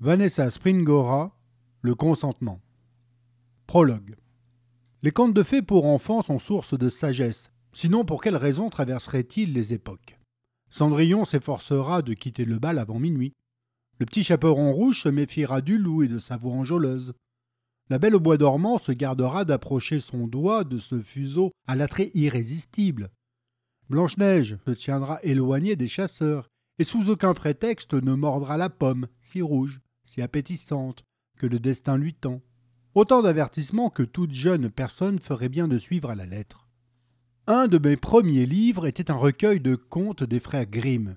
Vanessa Springora, Le consentement. Prologue. Les contes de fées pour enfants sont source de sagesse, sinon pour quelle raison traverserait-il les époques? Cendrillon s'efforcera de quitter le bal avant minuit. Le petit chaperon rouge se méfiera du loup et de sa voix enjôleuse. La belle au bois dormant se gardera d'approcher son doigt de ce fuseau à l'attrait irrésistible. Blanche-Neige se tiendra éloignée des chasseurs et sous aucun prétexte ne mordra la pomme, si rouge, si appétissante, que le destin lui tend. Autant d'avertissements que toute jeune personne ferait bien de suivre à la lettre. Un de mes premiers livres était un recueil de contes des frères Grimm.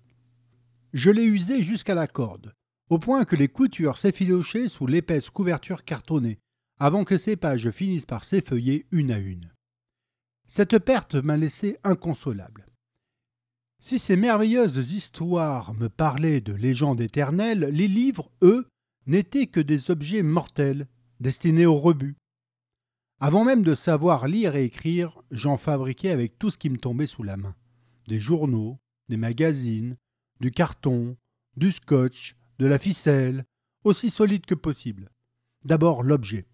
Je l'ai usé jusqu'à la corde, au point que les coutures s'effilochaient sous l'épaisse couverture cartonnée, avant que ces pages finissent par s'effeuiller une à une. Cette perte m'a laissé inconsolable. Si ces merveilleuses histoires me parlaient de légendes éternelles, les livres, eux, n'étaient que des objets mortels, destinés au rebut. Avant même de savoir lire et écrire, j'en fabriquais avec tout ce qui me tombait sous la main. Des journaux, des magazines, du carton, du scotch, de la ficelle, aussi solide que possible. D'abord l'objet.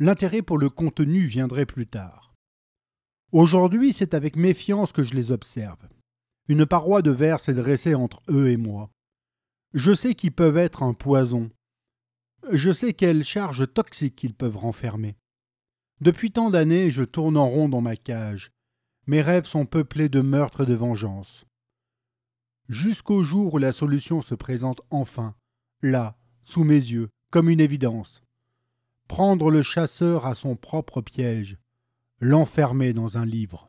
L'intérêt pour le contenu viendrait plus tard. Aujourd'hui, c'est avec méfiance que je les observe. Une paroi de verre s'est dressée entre eux et moi. Je sais qu'ils peuvent être un poison. Je sais quelle charge toxique ils peuvent renfermer. Depuis tant d'années, je tourne en rond dans ma cage. Mes rêves sont peuplés de meurtres et de vengeance. Jusqu'au jour où la solution se présente enfin, là, sous mes yeux, comme une évidence. Prendre le chasseur à son propre piège, l'enfermer dans un livre.